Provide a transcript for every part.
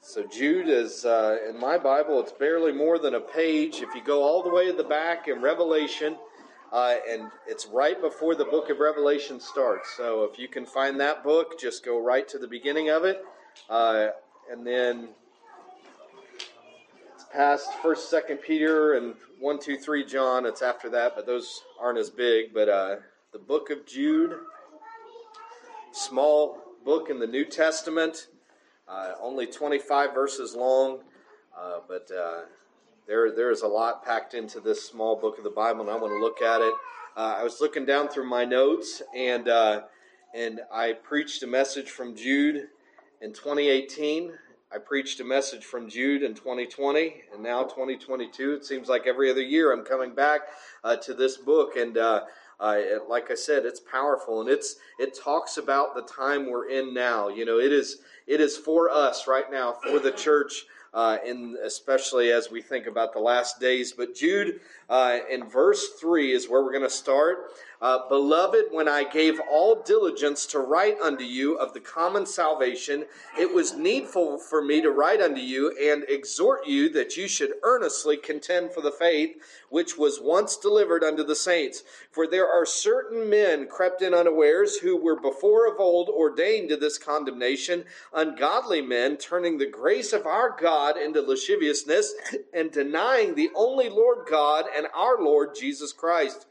So Jude is uh, in my Bible. It's barely more than a page. If you go all the way to the back in Revelation, uh, and it's right before the book of Revelation starts. So if you can find that book, just go right to the beginning of it, uh, and then it's past First, Second Peter, and one, two, three John. It's after that, but those aren't as big. But uh, the book of Jude, small book in the New Testament. Uh, only 25 verses long, uh, but uh, there there is a lot packed into this small book of the Bible, and I want to look at it. Uh, I was looking down through my notes, and uh, and I preached a message from Jude in 2018. I preached a message from Jude in 2020, and now 2022. It seems like every other year I'm coming back uh, to this book, and uh, like I said, it's powerful and it's it talks about the time we're in now. You know, it is it is for us right now, for the church, uh, in especially as we think about the last days. But Jude, uh, in verse three, is where we're going to start. Uh, Beloved, when I gave all diligence to write unto you of the common salvation, it was needful for me to write unto you and exhort you that you should earnestly contend for the faith which was once delivered unto the saints. For there are certain men crept in unawares who were before of old ordained to this condemnation, ungodly men turning the grace of our God into lasciviousness and denying the only Lord God and our Lord Jesus Christ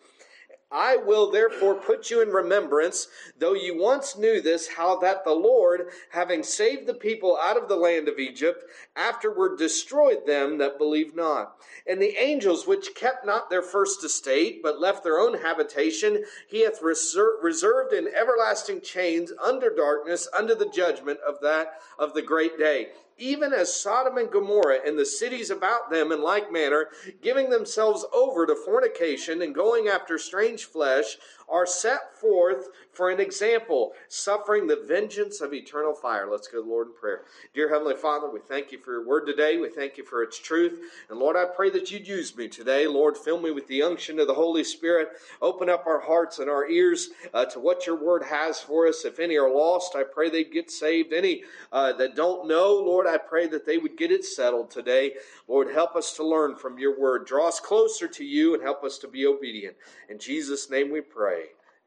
I will therefore put you in remembrance, though you once knew this, how that the Lord, having saved the people out of the land of Egypt, afterward destroyed them that believed not. And the angels which kept not their first estate, but left their own habitation, he hath reserved in everlasting chains under darkness, under the judgment of that of the great day even as Sodom and Gomorrah and the cities about them in like manner, giving themselves over to fornication and going after strange flesh, are set forth for an example, suffering the vengeance of eternal fire. Let's go to the Lord in prayer. Dear Heavenly Father, we thank you for your word today. We thank you for its truth. And Lord, I pray that you'd use me today. Lord, fill me with the unction of the Holy Spirit. Open up our hearts and our ears uh, to what your word has for us. If any are lost, I pray they'd get saved. Any uh, that don't know, Lord, I pray that they would get it settled today. Lord, help us to learn from your word. Draw us closer to you and help us to be obedient. In Jesus' name we pray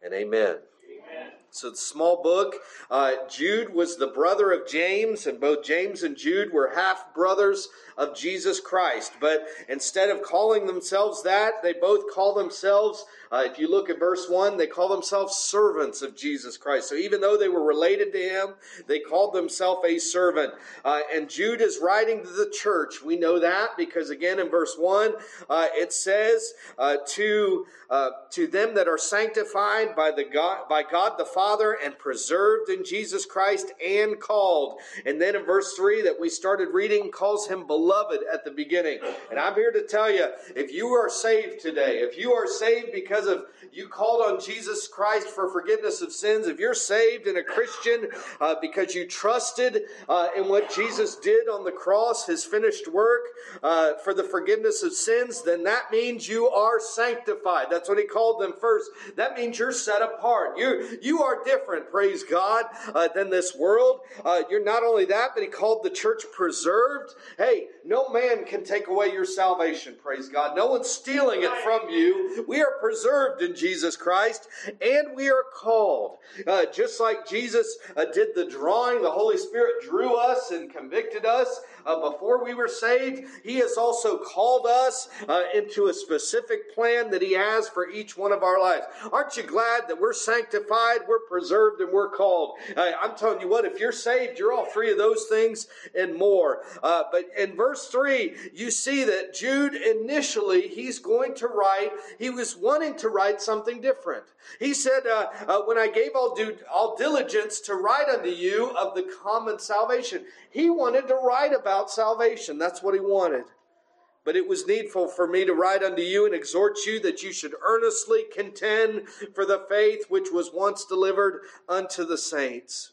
and amen. Amen. So, the small book. Uh, Jude was the brother of James, and both James and Jude were half brothers of Jesus Christ. But instead of calling themselves that, they both call themselves uh, if you look at verse 1, they call themselves servants of Jesus Christ. So even though they were related to him, they called themselves a servant. Uh, and Jude is writing to the church. We know that because again in verse 1, uh, it says, uh, to, uh, to them that are sanctified by, the God, by God the Father and preserved in Jesus Christ and called. And then in verse 3 that we started reading calls him beloved at the beginning. And I'm here to tell you, if you are saved today, if you are saved because because of you called on Jesus Christ for forgiveness of sins, if you're saved and a Christian uh, because you trusted uh, in what Jesus did on the cross, his finished work uh, for the forgiveness of sins, then that means you are sanctified. That's what he called them first. That means you're set apart. You, you are different, praise God, uh, than this world. Uh, you're not only that, but he called the church preserved. Hey, no man can take away your salvation, praise God. No one's stealing it from you. We are preserved in Jesus Christ, and we are called. Uh, just like Jesus uh, did the drawing, the Holy Spirit drew us and convicted us uh, before we were saved. He has also called us uh, into a specific plan that He has for each one of our lives. Aren't you glad that we're sanctified, we're preserved, and we're called? Uh, I'm telling you what, if you're saved, you're all three of those things and more. Uh, but in verse 3, you see that Jude initially, he's going to write, he was wanting to write something different. He said, uh, uh, When I gave all, due, all diligence to write unto you of the common salvation, he wanted to write about salvation. That's what he wanted. But it was needful for me to write unto you and exhort you that you should earnestly contend for the faith which was once delivered unto the saints.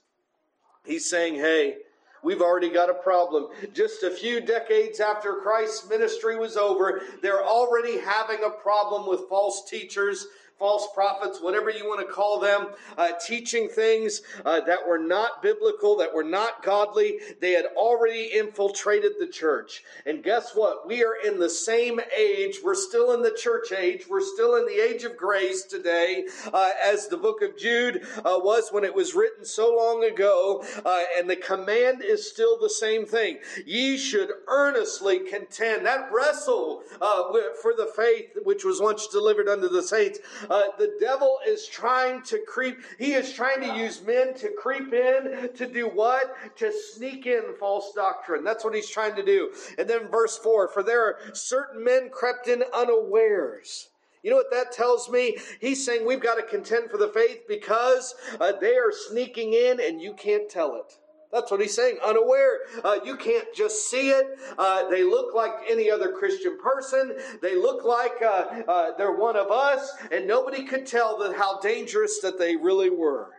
He's saying, hey, We've already got a problem. Just a few decades after Christ's ministry was over, they're already having a problem with false teachers false prophets, whatever you want to call them, uh, teaching things uh, that were not biblical, that were not godly. They had already infiltrated the church. And guess what? We are in the same age. We're still in the church age. We're still in the age of grace today, uh, as the book of Jude uh, was when it was written so long ago. Uh, and the command is still the same thing. Ye should earnestly contend. That wrestle uh, for the faith which was once delivered unto the saints. Uh, the devil is trying to creep. He is trying to use men to creep in to do what? To sneak in false doctrine. That's what he's trying to do. And then verse 4 For there are certain men crept in unawares. You know what that tells me? He's saying we've got to contend for the faith because uh, they are sneaking in and you can't tell it. That's what he's saying. Unaware. Uh, you can't just see it. Uh, they look like any other Christian person. They look like uh, uh they're one of us, and nobody could tell that how dangerous that they really were.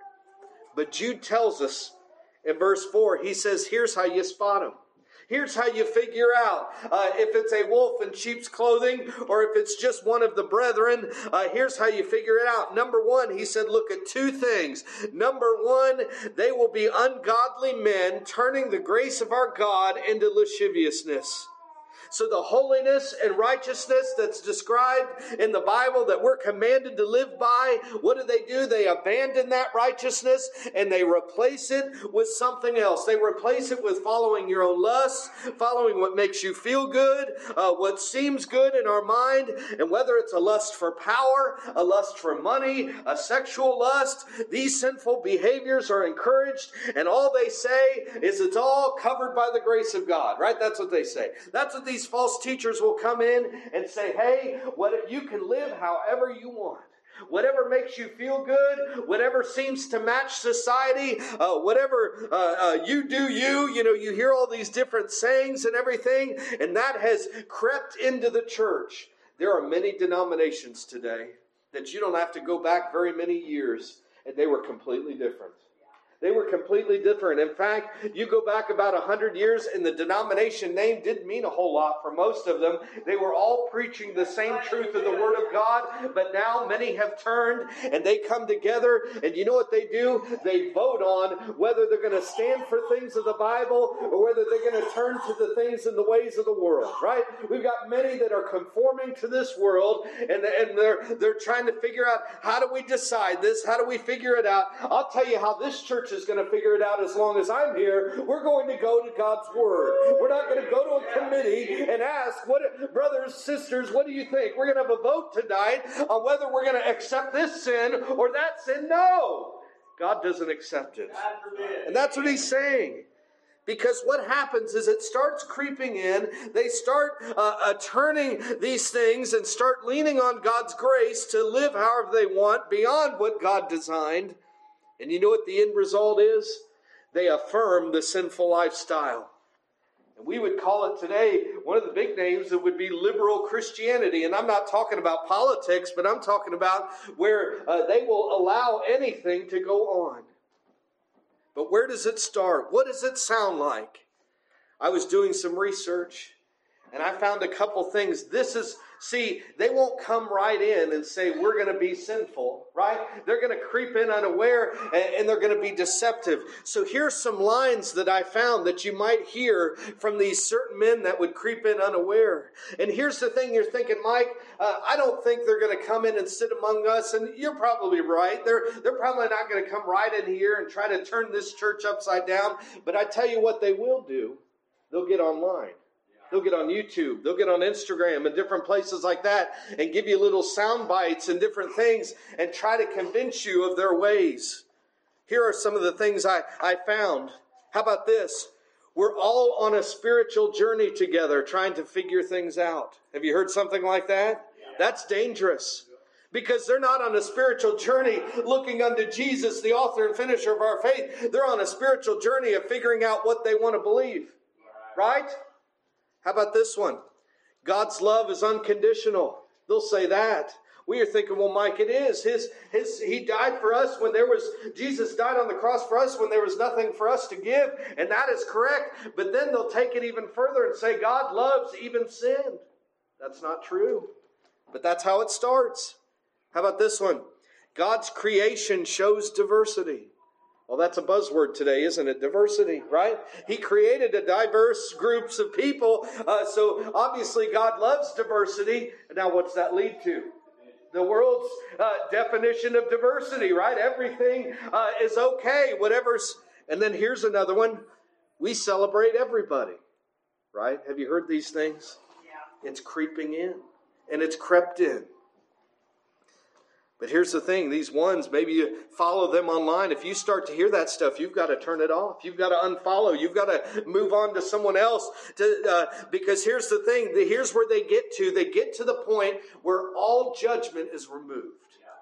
But Jude tells us in verse 4, he says, Here's how you spot them. Here's how you figure out uh, if it's a wolf in sheep's clothing or if it's just one of the brethren. Uh, here's how you figure it out. Number one, he said, look at two things. Number one, they will be ungodly men turning the grace of our God into lasciviousness. So the holiness and righteousness that's described in the Bible that we're commanded to live by, what do they do? They abandon that righteousness and they replace it with something else. They replace it with following your own lusts, following what makes you feel good, uh, what seems good in our mind, and whether it's a lust for power, a lust for money, a sexual lust, these sinful behaviors are encouraged, and all they say is it's all covered by the grace of God, right? That's what they say. That's what these these false teachers will come in and say, hey, what, you can live however you want. Whatever makes you feel good, whatever seems to match society, uh, whatever uh, uh, you do, you, you know, you hear all these different sayings and everything, and that has crept into the church. There are many denominations today that you don't have to go back very many years, and they were completely different. They were completely different. In fact, you go back about 100 years, and the denomination name didn't mean a whole lot for most of them. They were all preaching the same truth of the Word of God, but now many have turned and they come together, and you know what they do? They vote on whether they're going to stand for things of the Bible or whether they're going to turn to the things and the ways of the world, right? We've got many that are conforming to this world, and, and they're, they're trying to figure out how do we decide this? How do we figure it out? I'll tell you how this church church is going to figure it out as long as I'm here. We're going to go to God's Word. We're not going to go to a committee and ask, what, brothers, sisters, what do you think? We're going to have a vote tonight on whether we're going to accept this sin or that sin. No. God doesn't accept it. And that's what he's saying. Because what happens is it starts creeping in. They start uh, uh, turning these things and start leaning on God's grace to live however they want beyond what God designed. And you know what the end result is? They affirm the sinful lifestyle. And we would call it today one of the big names that would be liberal Christianity. And I'm not talking about politics, but I'm talking about where uh, they will allow anything to go on. But where does it start? What does it sound like? I was doing some research and I found a couple things. This is See, they won't come right in and say, We're going to be sinful, right? They're going to creep in unaware and they're going to be deceptive. So here's some lines that I found that you might hear from these certain men that would creep in unaware. And here's the thing you're thinking, Mike, uh, I don't think they're going to come in and sit among us. And you're probably right. They're, they're probably not going to come right in here and try to turn this church upside down. But I tell you what they will do they'll get online. They'll get on YouTube. They'll get on Instagram and different places like that and give you little sound bites and different things and try to convince you of their ways. Here are some of the things I, I found. How about this? We're all on a spiritual journey together trying to figure things out. Have you heard something like that? That's dangerous because they're not on a spiritual journey looking unto Jesus, the author and finisher of our faith. They're on a spiritual journey of figuring out what they want to believe. Right? How about this one? God's love is unconditional. They'll say that. We are thinking, well, Mike, it is. His, his, he died for us when there was, Jesus died on the cross for us when there was nothing for us to give, and that is correct. But then they'll take it even further and say, God loves even sin. That's not true. But that's how it starts. How about this one? God's creation shows diversity. Well, that's a buzzword today, isn't it? Diversity, right? He created a diverse groups of people. Uh, so obviously, God loves diversity. Now, what's that lead to? The world's uh, definition of diversity, right? Everything uh, is okay, whatever's. And then here's another one we celebrate everybody, right? Have you heard these things? Yeah. It's creeping in, and it's crept in. But here's the thing these ones, maybe you follow them online. If you start to hear that stuff, you've got to turn it off. You've got to unfollow. You've got to move on to someone else. To, uh, because here's the thing here's where they get to. They get to the point where all judgment is removed.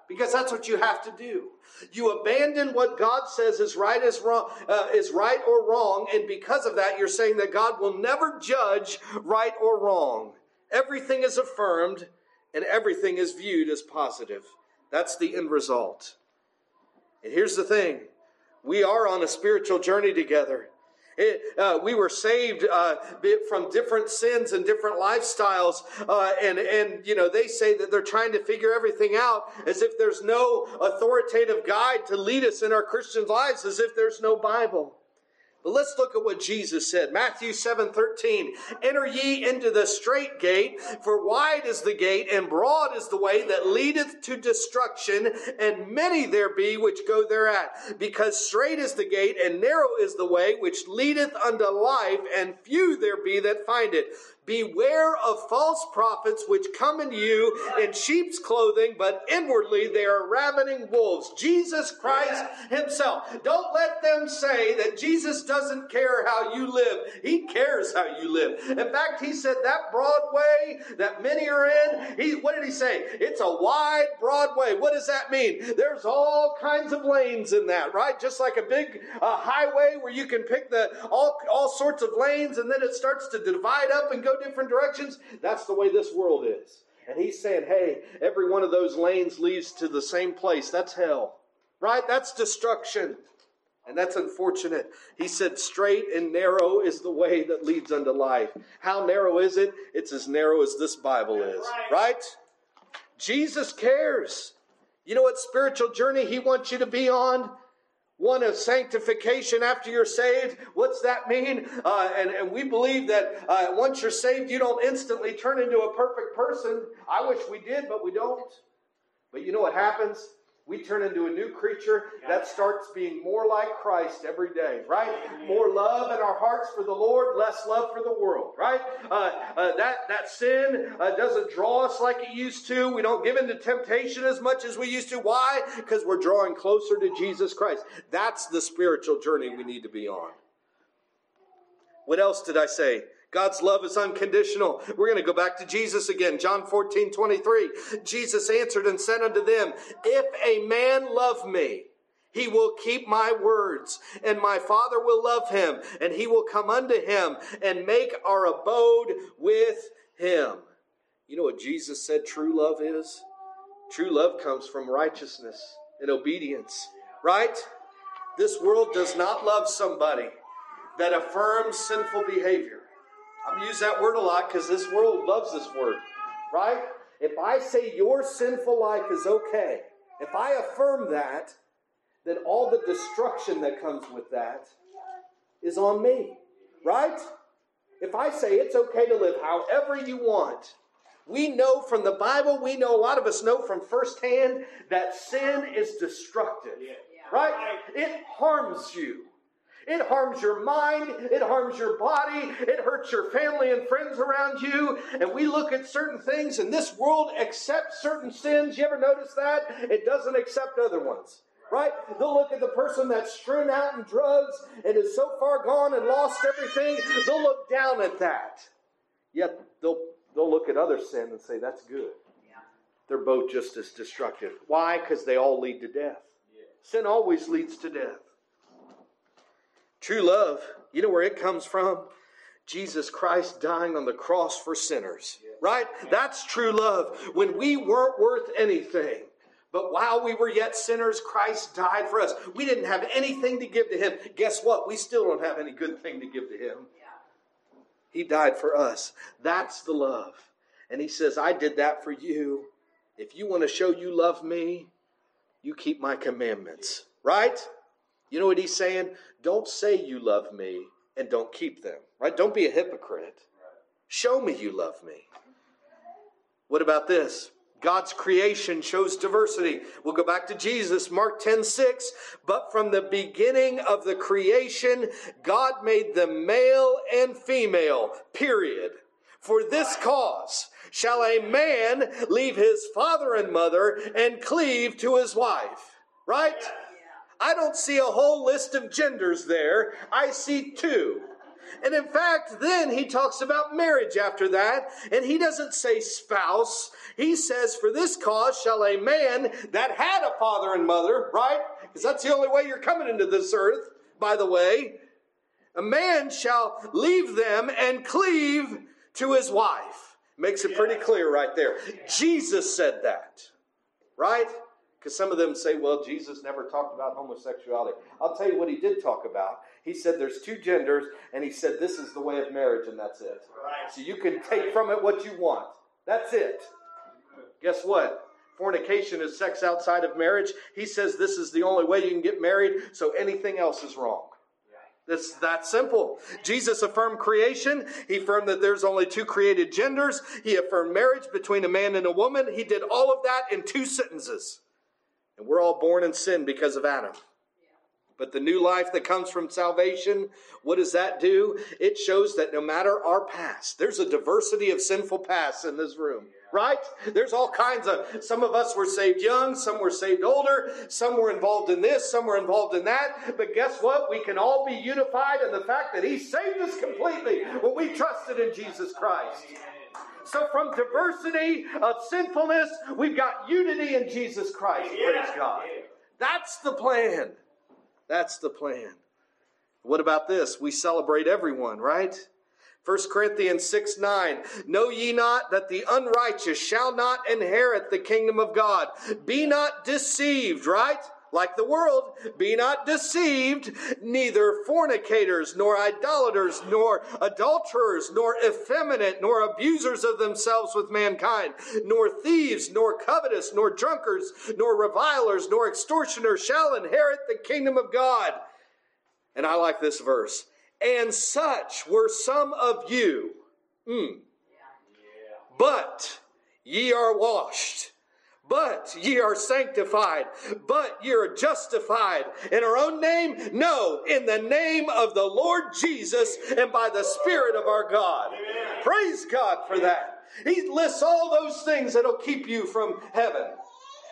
Because that's what you have to do. You abandon what God says is right is wrong, uh, is right or wrong, and because of that, you're saying that God will never judge right or wrong. Everything is affirmed, and everything is viewed as positive. That's the end result. And here's the thing we are on a spiritual journey together. It, uh, we were saved uh, from different sins and different lifestyles, uh, and and you know they say that they're trying to figure everything out as if there's no authoritative guide to lead us in our Christian lives, as if there's no Bible. But let's look at what Jesus said. Matthew 7 13. Enter ye into the strait gate, for wide is the gate, and broad is the way that leadeth to destruction, and many there be which go thereat. Because strait is the gate, and narrow is the way which leadeth unto life, and few there be that find it. Beware of false prophets which come in you in sheep's clothing, but inwardly they are ravening wolves. Jesus Christ Himself. Don't let them say that Jesus doesn't care how you live. He cares how you live. In fact, He said that broad way that many are in, he, what did He say? It's a wide, broad way. What does that mean? There's all kinds of lanes in that, right? Just like a big uh, highway where you can pick the all, all sorts of lanes and then it starts to divide up and go different directions. That's the way this world is. And he's saying, hey, every one of those lanes leads to the same place. That's hell. Right? That's destruction. And that's unfortunate. He said, straight and narrow is the way that leads unto life. How narrow is it? It's as narrow as this Bible is. Right? Jesus cares. You know what spiritual journey he wants you to be on? One of sanctification after you're saved. What's that mean? Uh, and, and we believe that uh, once you're saved, you don't instantly turn into a perfect person. I wish we did, but we don't. But you know what happens? We turn into a new creature that starts being more like Christ every day, right? More love in our hearts for the Lord, less love for the world, right? Uh, uh, that, that sin uh, doesn't draw us like it used to. We don't give in to temptation as much as we used to. Why? Because we're drawing closer to Jesus Christ. That's the spiritual journey we need to be on. What else did I say? God's love is unconditional. We're going to go back to Jesus again. John 14, 23. Jesus answered and said unto them, If a man love me, he will keep my words, and my Father will love him, and he will come unto him and make our abode with him. You know what Jesus said true love is? True love comes from righteousness and obedience, right? This world does not love somebody that affirms sinful behavior. I'm going to use that word a lot because this world loves this word, right? If I say your sinful life is okay, if I affirm that, then all the destruction that comes with that is on me, right? If I say it's okay to live however you want, we know from the Bible, we know a lot of us know from firsthand that sin is destructive, right? It harms you. It harms your mind. It harms your body. It hurts your family and friends around you. And we look at certain things, and this world accepts certain sins. You ever notice that? It doesn't accept other ones. Right? They'll look at the person that's strewn out in drugs and is so far gone and lost everything. They'll look down at that. Yet they'll, they'll look at other sin and say, that's good. They're both just as destructive. Why? Because they all lead to death. Sin always leads to death. True love, you know where it comes from? Jesus Christ dying on the cross for sinners, right? That's true love. When we weren't worth anything, but while we were yet sinners, Christ died for us. We didn't have anything to give to Him. Guess what? We still don't have any good thing to give to Him. He died for us. That's the love. And He says, I did that for you. if you want to show you love me, you keep my commandments. Right? You know what he's saying? Don't say you love me and don't keep them. Right? Don't be a hypocrite. Show me you love me. What about this? God's creation shows diversity. We'll go back to Jesus, Mark 10 6. But from the beginning of the creation, God made them male and female, period. For this cause shall a man leave his father and mother and cleave to his wife. Right? I don't see a whole list of genders there. I see two. And in fact, then he talks about marriage after that, and he doesn't say spouse. He says, For this cause shall a man that had a father and mother, right? Because that's the only way you're coming into this earth, by the way. A man shall leave them and cleave to his wife. Makes it pretty clear right there. Jesus said that, right? Because some of them say, well, Jesus never talked about homosexuality. I'll tell you what he did talk about. He said there's two genders, and he said this is the way of marriage, and that's it. Right. So you can take from it what you want. That's it. Guess what? Fornication is sex outside of marriage. He says this is the only way you can get married, so anything else is wrong. It's that simple. Jesus affirmed creation. He affirmed that there's only two created genders. He affirmed marriage between a man and a woman. He did all of that in two sentences. And we're all born in sin because of Adam. But the new life that comes from salvation, what does that do? It shows that no matter our past, there's a diversity of sinful pasts in this room, right? There's all kinds of, some of us were saved young, some were saved older, some were involved in this, some were involved in that. But guess what? We can all be unified in the fact that He saved us completely when we trusted in Jesus Christ. So, from diversity of sinfulness, we've got unity in Jesus Christ. Praise God. That's the plan. That's the plan. What about this? We celebrate everyone, right? 1 Corinthians 6 9. Know ye not that the unrighteous shall not inherit the kingdom of God? Be not deceived, right? Like the world. Be not deceived, neither fornicators, nor idolaters, nor adulterers, nor effeminate, nor abusers of themselves with mankind, nor thieves, nor covetous, nor drunkards, nor revilers, nor extortioners shall inherit the kingdom of God. And I like this verse. And such were some of you. Mm. But ye are washed but ye are sanctified, but ye are justified in our own name? No, in the name of the Lord Jesus and by the Spirit of our God. Amen. Praise God for that. He lists all those things that'll keep you from heaven.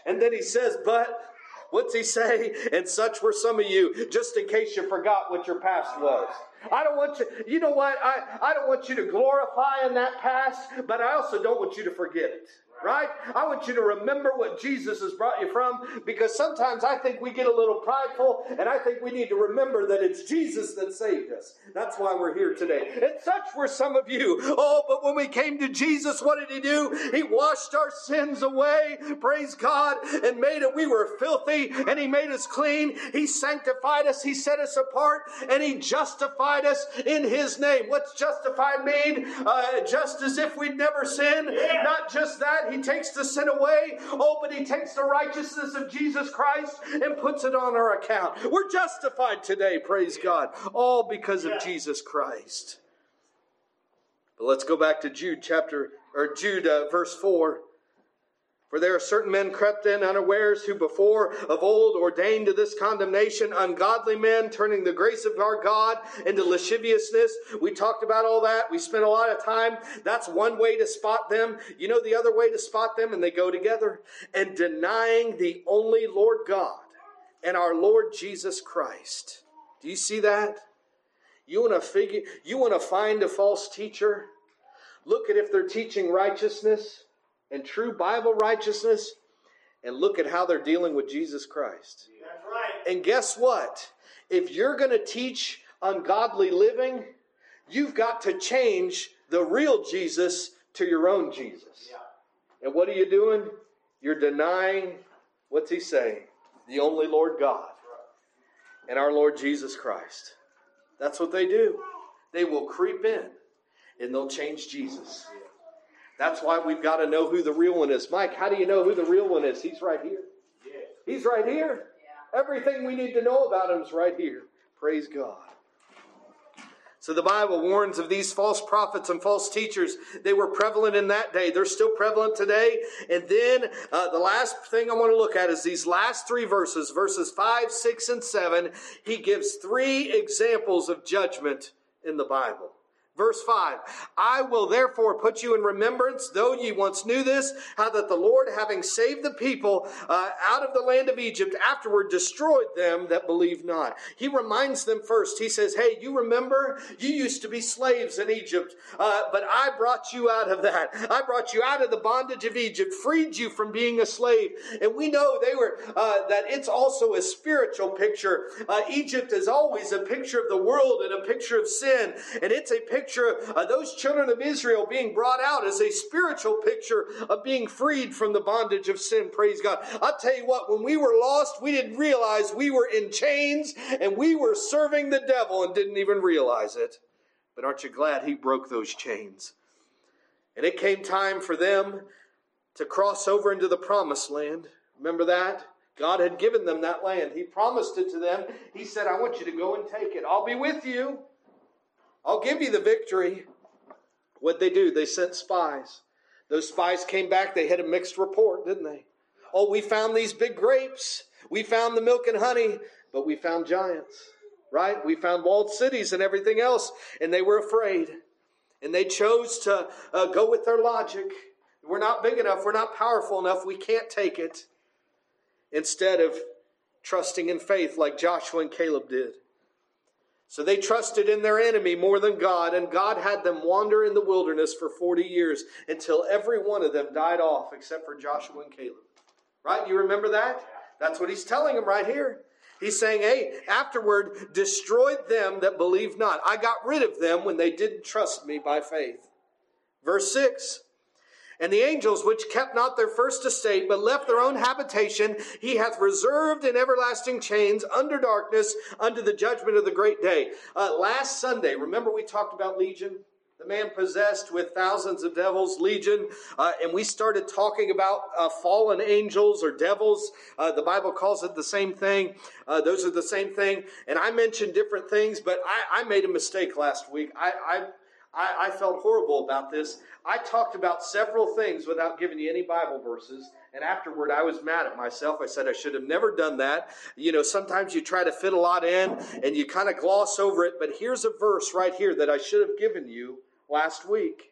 And then he says, but What's he say? And such were some of you, just in case you forgot what your past was. I don't want you, you know what? I, I don't want you to glorify in that past, but I also don't want you to forget it right? I want you to remember what Jesus has brought you from because sometimes I think we get a little prideful and I think we need to remember that it's Jesus that saved us. That's why we're here today. And such were some of you. Oh, but when we came to Jesus, what did he do? He washed our sins away, praise God, and made it. We were filthy and he made us clean. He sanctified us, he set us apart, and he justified us in his name. What's justified mean? Uh, just as if we'd never sinned. Not just that, he takes the sin away. Oh, but He takes the righteousness of Jesus Christ and puts it on our account. We're justified today, praise God, all because of Jesus Christ. But let's go back to Jude chapter, or Jude uh, verse 4. For there are certain men crept in unawares who before of old ordained to this condemnation ungodly men, turning the grace of our God into lasciviousness. We talked about all that. We spent a lot of time. That's one way to spot them. You know the other way to spot them, and they go together. And denying the only Lord God and our Lord Jesus Christ. Do you see that? You want to figure you want to find a false teacher? Look at if they're teaching righteousness and true Bible righteousness and look at how they're dealing with Jesus Christ. That's right. And guess what? If you're going to teach ungodly living, you've got to change the real Jesus to your own Jesus. Yeah. And what are you doing? You're denying, what's he saying? The only Lord God and our Lord Jesus Christ. That's what they do. They will creep in and they'll change Jesus. That's why we've got to know who the real one is. Mike, how do you know who the real one is? He's right here. He's right here. Everything we need to know about him is right here. Praise God. So the Bible warns of these false prophets and false teachers. They were prevalent in that day. They're still prevalent today. And then uh, the last thing I want to look at is these last three verses, verses 5, 6, and 7. He gives three examples of judgment in the Bible. Verse 5 I will therefore put you in remembrance, though ye once knew this, how that the Lord, having saved the people uh, out of the land of Egypt, afterward destroyed them that believed not. He reminds them first. He says, Hey, you remember you used to be slaves in Egypt, uh, but I brought you out of that. I brought you out of the bondage of Egypt, freed you from being a slave. And we know they were, uh, that it's also a spiritual picture. Uh, Egypt is always a picture of the world and a picture of sin. And it's a picture picture of those children of Israel being brought out as a spiritual picture of being freed from the bondage of sin. Praise God. I'll tell you what, when we were lost, we didn't realize we were in chains and we were serving the devil and didn't even realize it. But aren't you glad he broke those chains? And it came time for them to cross over into the promised land. Remember that? God had given them that land. He promised it to them. He said, I want you to go and take it. I'll be with you. I'll give you the victory. What'd they do? They sent spies. Those spies came back, they had a mixed report, didn't they? Oh, we found these big grapes. We found the milk and honey, but we found giants, right? We found walled cities and everything else, and they were afraid. And they chose to uh, go with their logic. We're not big enough, we're not powerful enough, we can't take it. Instead of trusting in faith like Joshua and Caleb did. So they trusted in their enemy more than God, and God had them wander in the wilderness for 40 years until every one of them died off except for Joshua and Caleb. Right? You remember that? That's what he's telling them right here. He's saying, hey, afterward, destroyed them that believe not. I got rid of them when they didn't trust me by faith. Verse 6 and the angels which kept not their first estate, but left their own habitation, he hath reserved in everlasting chains under darkness unto the judgment of the great day. Uh, last Sunday, remember we talked about Legion? The man possessed with thousands of devils, Legion, uh, and we started talking about uh, fallen angels or devils. Uh, the Bible calls it the same thing. Uh, those are the same thing. And I mentioned different things, but I, I made a mistake last week. I, I I, I, felt horrible about this. I talked about several things without giving you any Bible verses. And afterward, I was mad at myself. I said I should have never done that. You know, sometimes you try to fit a lot in and you kind of gloss over it. But here's a verse right here that I should have given you last week.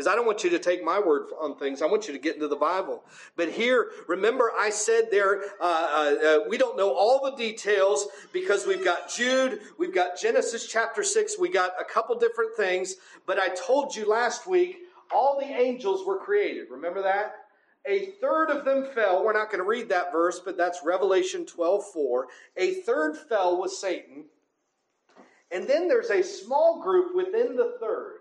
Because I don't want you to take my word on things. I want you to get into the Bible. But here, remember, I said there, uh, uh, uh, we don't know all the details because we've got Jude, we've got Genesis chapter 6, we got a couple different things. But I told you last week, all the angels were created. Remember that? A third of them fell. We're not going to read that verse, but that's Revelation 12 4. A third fell with Satan. And then there's a small group within the third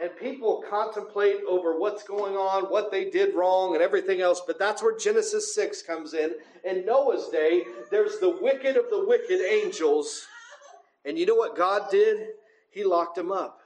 and people contemplate over what's going on, what they did wrong, and everything else. But that's where Genesis 6 comes in. In Noah's day, there's the wicked of the wicked angels. And you know what God did? He locked them up.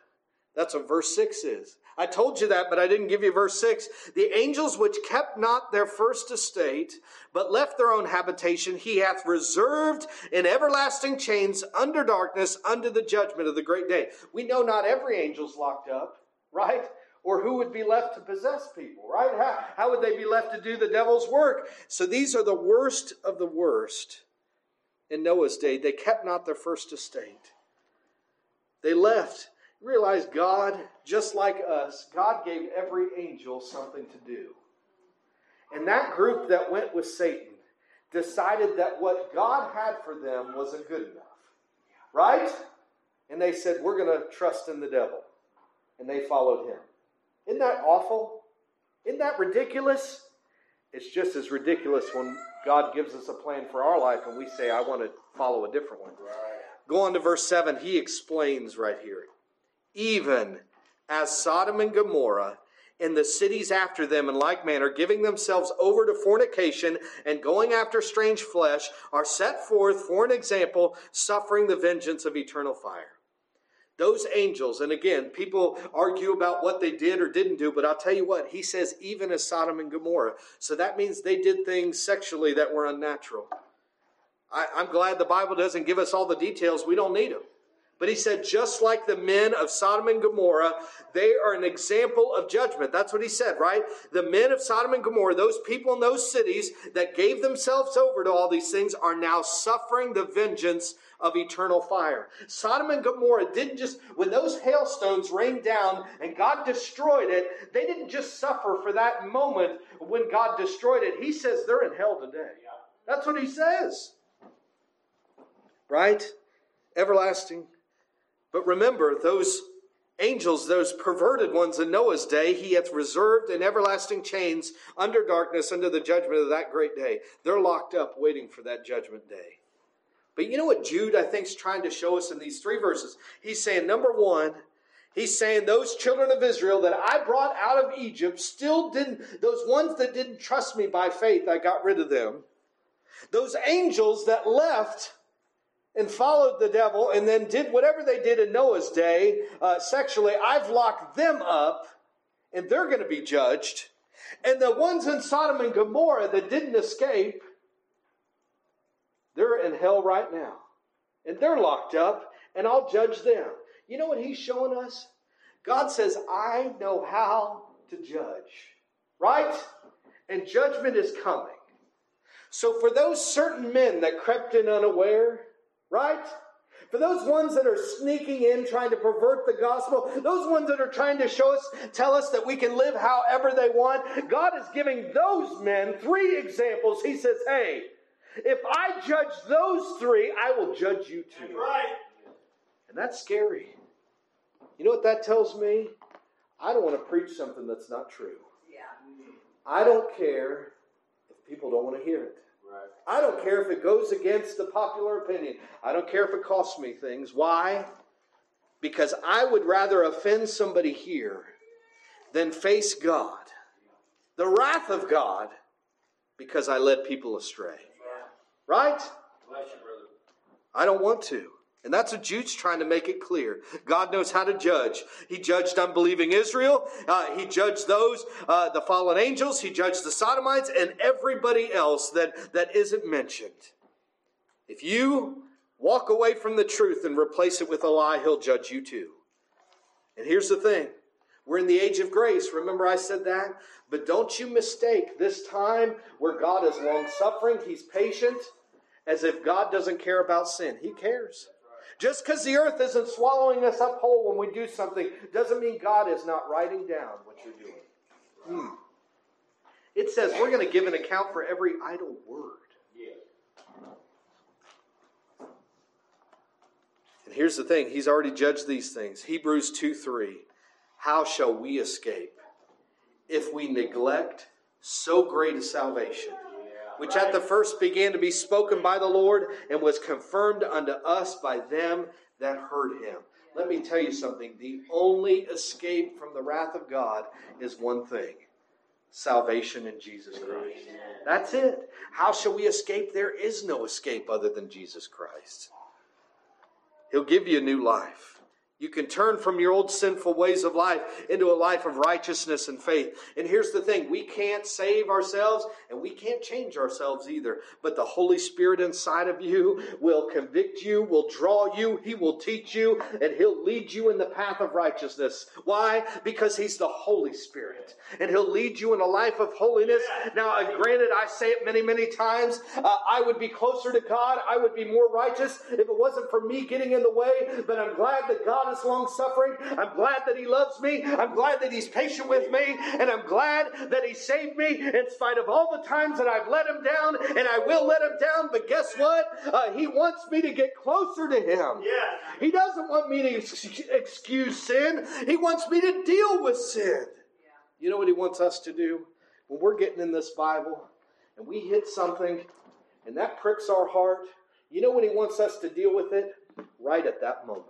That's what verse 6 is. I told you that, but I didn't give you verse 6. The angels which kept not their first estate, but left their own habitation, he hath reserved in everlasting chains under darkness, under the judgment of the great day. We know not every angel's locked up right? Or who would be left to possess people, right? How, how would they be left to do the devil's work? So these are the worst of the worst in Noah's day. They kept not their first estate. They left. Realize God, just like us, God gave every angel something to do. And that group that went with Satan decided that what God had for them wasn't good enough. Right? And they said, We're going to trust in the devil and they followed him. Isn't that awful? Isn't that ridiculous? It's just as ridiculous when God gives us a plan for our life and we say, I want to follow a different one. Right. Go on to verse 7. He explains right here. Even as Sodom and Gomorrah and the cities after them in like manner, giving themselves over to fornication and going after strange flesh, are set forth for an example, suffering the vengeance of eternal fire. Those angels, and again, people argue about what they did or didn't do, but I'll tell you what, he says, even as Sodom and Gomorrah. So that means they did things sexually that were unnatural. I, am glad the Bible doesn't give us all the details. We don't need them. But he said, just like the men of Sodom and Gomorrah, they are an example of judgment. That's what he said, right? The men of Sodom and Gomorrah, those people in those cities that gave themselves over to all these things, are now suffering the vengeance of eternal fire. Sodom and Gomorrah didn't just, when those hailstones rained down and God destroyed it, they didn't just suffer for that moment when God destroyed it. He says they're in hell today. That's what he says. Right? Everlasting but remember, those angels, those perverted ones in Noah's day, he hath reserved in everlasting chains under darkness under the judgment of that great day. They're locked up waiting for that judgment day. But you know what Jude, I think, is trying to show us in these three verses? He's saying, number one, He's saying those children of Israel that I brought out of Egypt still didn't, those ones that didn't trust me by faith, I got rid of them. Those angels that left and followed the devil and then did whatever they did in Noah's day uh, sexually, I've locked them up and they're going to be judged. And the ones in Sodom and Gomorrah that didn't escape, they're in hell right now. And they're locked up and I'll judge them. You know what he's showing us? God says, I know how to judge. Right? And judgment is coming. So for those certain men that crept in unaware, Right? For those ones that are sneaking in, trying to pervert the gospel, those ones that are trying to show us, tell us that we can live however they want, God is giving those men three examples. He says, hey, if I judge those three, I will judge you too. Right. And that's scary. You know what that tells me? I don't want to preach something that's not true. Yeah. I don't care if people don't want to hear it. Right. I don't care if it goes against the popular opinion. I don't care if it costs me things. Why? Because I would rather offend somebody here than face God, the wrath of God, because I led people astray. Right? I don't want to. And that's what Jude's trying to make it clear. God knows how to judge. He judged unbelieving Israel. Uh, he judged those, uh, the fallen angels. He judged the Sodomites and everybody else that, that isn't mentioned. If you walk away from the truth and replace it with a lie, he'll judge you too. And here's the thing. We're in the age of grace. Remember I said that? But don't you mistake this time where God is long suffering, He's patient, as if God doesn't care about sin. He cares. Just because the earth isn't swallowing us up whole when we do something doesn't mean God is not writing down what you're doing. Hmm. It says we're going to give an account for every idle word. And here's the thing He's already judged these things. Hebrews 2 3. How shall we escape if we neglect so great a salvation? which at the first began to be spoken by the Lord and was confirmed unto us by them that heard him. Let me tell you something. The only escape from the wrath of God is one thing salvation in Jesus Christ. That's it. How shall we escape? There is no escape other than Jesus Christ. He'll give you a new life. You can turn from your old sinful ways of life into a life of righteousness and faith. And here's the thing we can't save ourselves and we can't change ourselves either. But the Holy Spirit inside of you will convict you, will draw you, He will teach you, and He'll lead you in the path of righteousness. Why? Because He's the Holy Spirit. And He'll lead you in a life of holiness. Now, granted, I say it many, many times. Uh, I would be closer to God, I would be more righteous if it wasn't for me getting in the way. But I'm glad that God God is long suffering. I'm glad that He loves me. I'm glad that He's patient with me. And I'm glad that He saved me in spite of all the times that I've let Him down. And I will let Him down. But guess what? Uh, he wants me to get closer to Him. Yeah. He doesn't want me to ex- excuse sin, He wants me to deal with sin. Yeah. You know what He wants us to do? When we're getting in this Bible and we hit something and that pricks our heart, you know when He wants us to deal with it? Right at that moment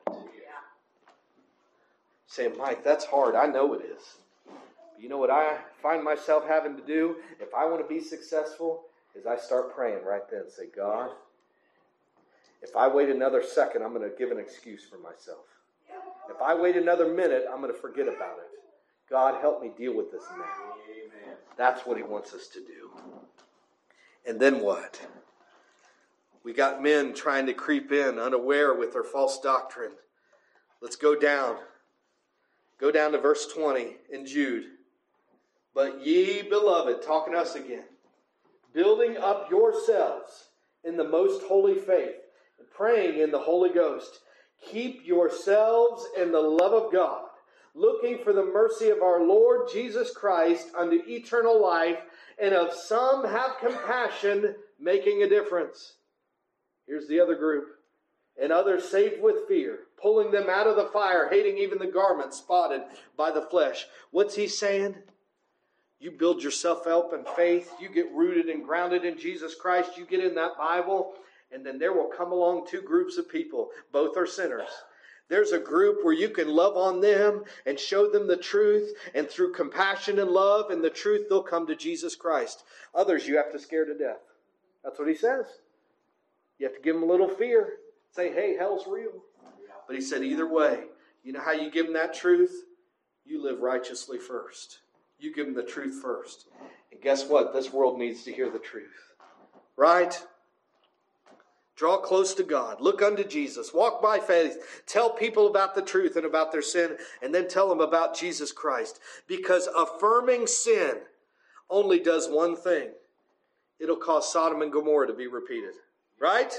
saying, Mike, that's hard. I know it is. But you know what I find myself having to do if I want to be successful is I start praying right then. Say, God, if I wait another second, I'm going to give an excuse for myself. If I wait another minute, I'm going to forget about it. God, help me deal with this now. Amen. That's what He wants us to do. And then what? We got men trying to creep in unaware with their false doctrine. Let's go down. Go down to verse 20 in Jude. But ye, beloved, talking to us again, building up yourselves in the most holy faith, and praying in the Holy Ghost, keep yourselves in the love of God, looking for the mercy of our Lord Jesus Christ unto eternal life, and of some have compassion, making a difference. Here's the other group. And others saved with fear, pulling them out of the fire, hating even the garment spotted by the flesh. What's he saying? You build yourself up in faith, you get rooted and grounded in Jesus Christ, you get in that Bible, and then there will come along two groups of people. Both are sinners. There's a group where you can love on them and show them the truth, and through compassion and love and the truth, they'll come to Jesus Christ. Others you have to scare to death. That's what he says. You have to give them a little fear. Say, hey, hell's real. But he said, either way, you know how you give them that truth? You live righteously first. You give them the truth first. And guess what? This world needs to hear the truth. Right? Draw close to God. Look unto Jesus. Walk by faith. Tell people about the truth and about their sin, and then tell them about Jesus Christ. Because affirming sin only does one thing it'll cause Sodom and Gomorrah to be repeated. Right?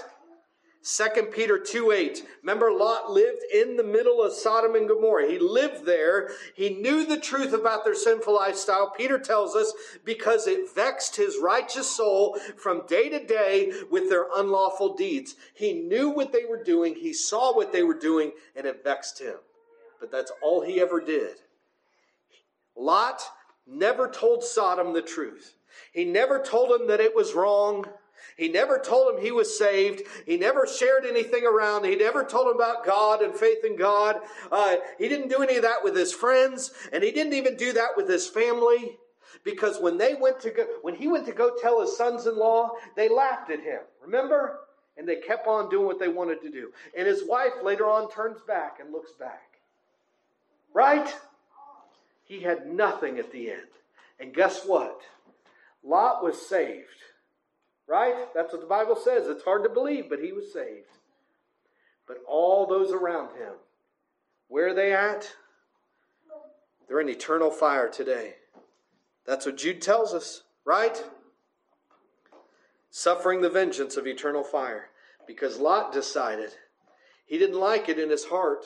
2 Peter 2 8. Remember, Lot lived in the middle of Sodom and Gomorrah. He lived there. He knew the truth about their sinful lifestyle. Peter tells us because it vexed his righteous soul from day to day with their unlawful deeds. He knew what they were doing, he saw what they were doing, and it vexed him. But that's all he ever did. Lot never told Sodom the truth. He never told him that it was wrong. He never told him he was saved. He never shared anything around. He never told him about God and faith in God. Uh, he didn't do any of that with his friends, and he didn't even do that with his family. Because when they went to go, when he went to go tell his sons-in-law, they laughed at him. Remember? And they kept on doing what they wanted to do. And his wife later on turns back and looks back. Right? He had nothing at the end. And guess what? Lot was saved. Right? That's what the Bible says. It's hard to believe, but he was saved. But all those around him, where are they at? They're in eternal fire today. That's what Jude tells us, right? Suffering the vengeance of eternal fire. Because Lot decided he didn't like it in his heart,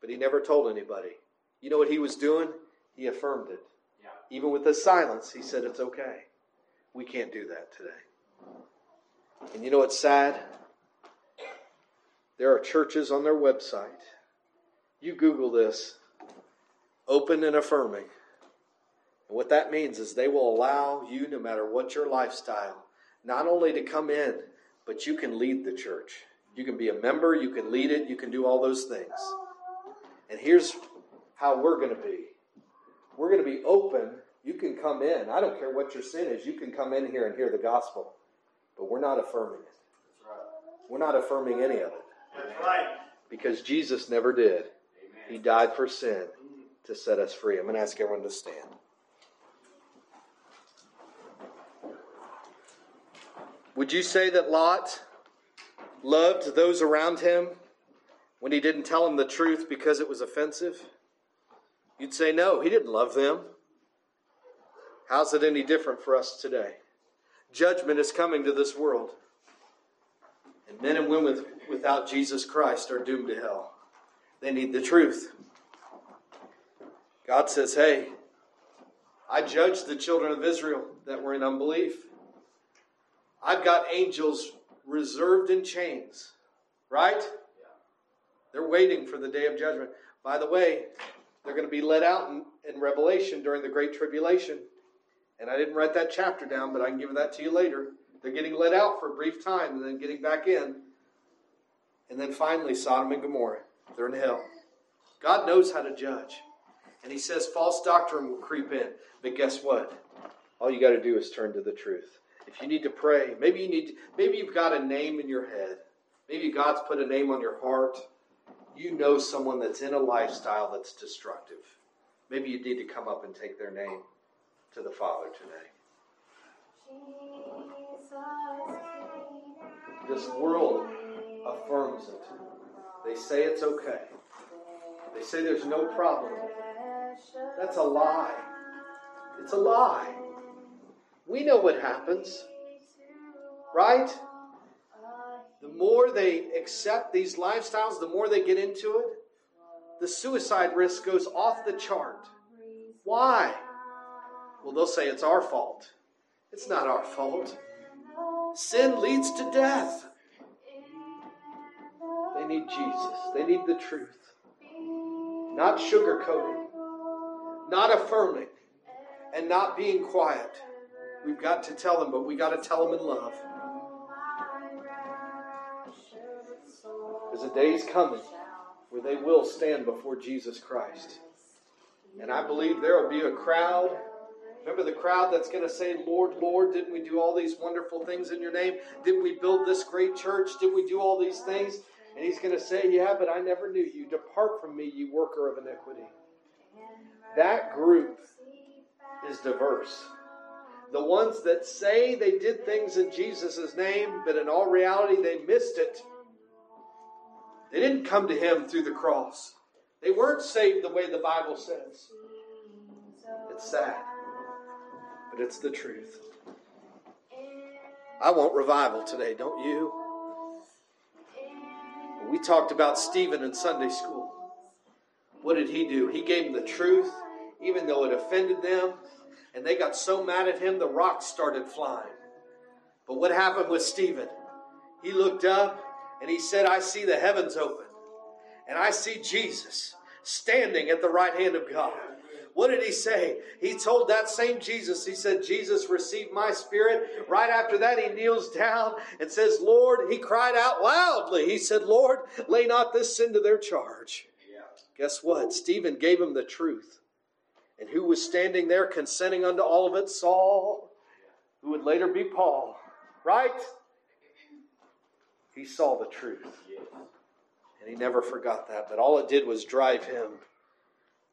but he never told anybody. You know what he was doing? He affirmed it. Yeah. Even with his silence, he said it's okay. We can't do that today. And you know what's sad? There are churches on their website. You Google this open and affirming. And what that means is they will allow you, no matter what your lifestyle, not only to come in, but you can lead the church. You can be a member, you can lead it, you can do all those things. And here's how we're going to be we're going to be open. You can come in. I don't care what your sin is, you can come in here and hear the gospel. But we're not affirming it. We're not affirming any of it. That's right. Because Jesus never did. Amen. He died for sin to set us free. I'm going to ask everyone to stand. Would you say that Lot loved those around him when he didn't tell them the truth because it was offensive? You'd say no, he didn't love them. How's it any different for us today? Judgment is coming to this world. And men and women without Jesus Christ are doomed to hell. They need the truth. God says, Hey, I judged the children of Israel that were in unbelief. I've got angels reserved in chains, right? They're waiting for the day of judgment. By the way, they're going to be let out in, in Revelation during the Great Tribulation. And I didn't write that chapter down, but I can give that to you later. They're getting let out for a brief time and then getting back in. And then finally, Sodom and Gomorrah. They're in hell. God knows how to judge. And He says false doctrine will creep in. But guess what? All you got to do is turn to the truth. If you need to pray, maybe you need maybe you've got a name in your head. Maybe God's put a name on your heart. you know someone that's in a lifestyle that's destructive. Maybe you need to come up and take their name to the Father today. This world affirms it. They say it's okay. They say there's no problem. That's a lie. It's a lie. We know what happens, right? The more they accept these lifestyles, the more they get into it, the suicide risk goes off the chart. Why? Well, they'll say it's our fault. It's not our fault. Sin leads to death. They need Jesus, they need the truth. Not sugarcoating, not affirming, and not being quiet. We've got to tell them, but we got to tell them in love. There's a day's coming where they will stand before Jesus Christ. And I believe there will be a crowd. Remember the crowd that's going to say, Lord, Lord, didn't we do all these wonderful things in your name? Didn't we build this great church? Did we do all these things? And he's going to say, Yeah, but I never knew you. Depart from me, you worker of iniquity. That group is diverse. The ones that say they did things in Jesus' name, but in all reality they missed it. They didn't come to him through the cross. They weren't saved the way the Bible says. It's sad, but it's the truth. I want revival today, don't you? We talked about Stephen in Sunday school. What did he do? He gave them the truth, even though it offended them, and they got so mad at him the rocks started flying. But what happened with Stephen? He looked up and he said, I see the heavens open, and I see Jesus standing at the right hand of God. What did he say? He told that same Jesus, he said, Jesus, receive my spirit. Right after that, he kneels down and says, Lord, he cried out loudly. He said, Lord, lay not this sin to their charge. Yeah. Guess what? Stephen gave him the truth. And who was standing there consenting unto all of it? Saul, who would later be Paul. Right? He saw the truth. And he never forgot that. But all it did was drive him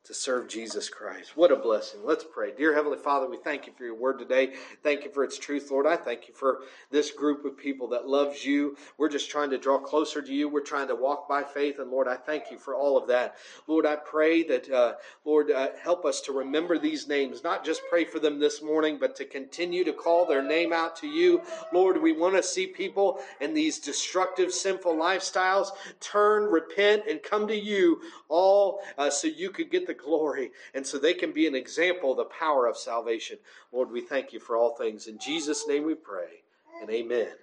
to serve Jesus Christ. What a blessing. Let's pray. Dear Heavenly Father, we thank you for your word today. Thank you for its truth, Lord. I thank you for this group of people that loves you. We're just trying to draw closer to you. We're trying to walk by faith. And Lord, I thank you for all of that. Lord, I pray that, uh, Lord, uh, help us to remember these names, not just pray for them this morning, but to continue to call their name out to you. Lord, we want to see people in these destructive, sinful lifestyles turn, repent, and come to you all uh, so you could get the the glory, and so they can be an example of the power of salvation. Lord, we thank you for all things. In Jesus' name we pray, and amen.